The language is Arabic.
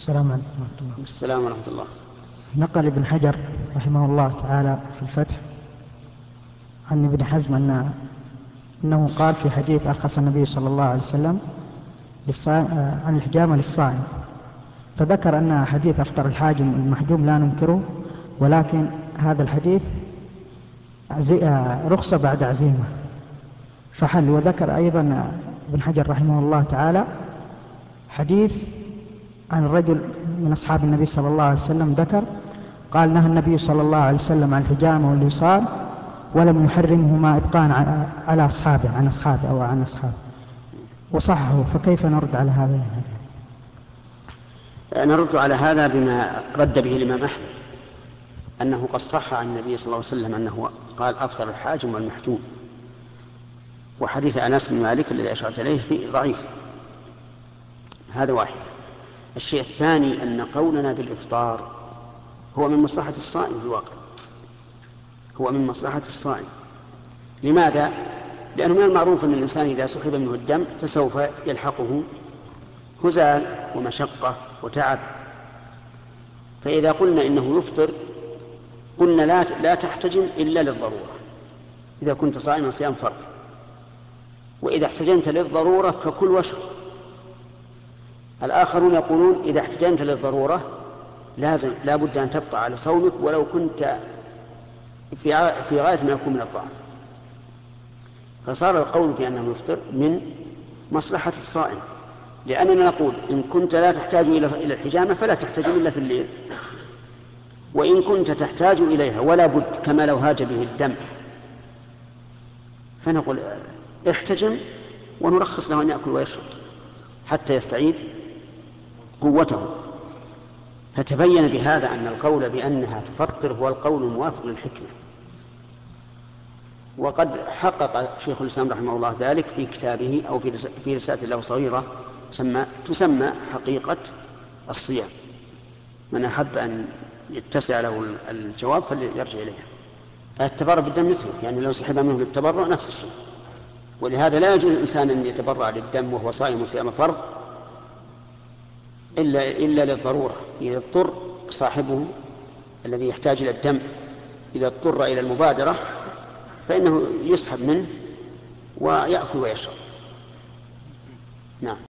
السلام عليكم ورحمة الله. السلام ورحمة الله. نقل ابن حجر رحمه الله تعالى في الفتح عن ابن حزم أن أنه قال في حديث أرخص النبي صلى الله عليه وسلم عن الحجامة للصائم. فذكر أن حديث أفطر الحاجم المحجوم لا ننكره ولكن هذا الحديث رخصة بعد عزيمة. فحل وذكر أيضا ابن حجر رحمه الله تعالى حديث عن الرجل من أصحاب النبي صلى الله عليه وسلم ذكر قال نهى النبي صلى الله عليه وسلم عن الحجامة والوصال ولم يحرمهما إبقاء على أصحابه عن أصحابه أو عن أصحابه. وصحه فكيف نرد على هذا؟ نرد على هذا بما رد به الإمام أحمد أنه قد صح عن النبي صلى الله عليه وسلم أنه قال أفطر الحاجم والمحجوم. وحديث أنس بن مالك الذي أشرت إليه ضعيف. هذا واحد. الشيء الثاني أن قولنا بالإفطار هو من مصلحة الصائم في الواقع. هو من مصلحة الصائم. لماذا؟ لأنه من المعروف أن الإنسان إذا سحب منه الدم فسوف يلحقه هزال ومشقة وتعب. فإذا قلنا إنه يفطر قلنا لا لا تحتجم إلا للضرورة. إذا كنت صائما صيام فرض. وإذا احتجمت للضرورة فكل واشرب الآخرون يقولون إذا احتجمت للضرورة لازم لا بد أن تبقى على صومك ولو كنت في في غاية ما يكون من الضعف فصار القول بأنه يفطر من مصلحة الصائم. لأننا نقول إن كنت لا تحتاج إلى إلى الحجامة فلا تحتجم إلا في الليل. وإن كنت تحتاج إليها ولا بد كما لو هاج به الدم. فنقول احتجم ونرخص له أن يأكل ويشرب حتى يستعيد قوته. فتبين بهذا أن القول بأنها تفطر هو القول الموافق للحكمة. وقد حقق شيخ الإسلام رحمه الله ذلك في كتابه أو في رسالة له صغيرة تسمى, تسمى حقيقة الصيام. من أحب أن يتسع له الجواب فليرجع إليها. التبرع بالدم مثله يعني لو سحب منه للتبرع نفس الشيء. ولهذا لا يجوز الإنسان أن يتبرع للدم وهو صائم صيام فرض إلا إلا للضرورة. إذا اضطر صاحبه الذي يحتاج إلى الدم إذا اضطر إلى المبادرة فإنه يسحب منه ويأكل ويشرب. نعم.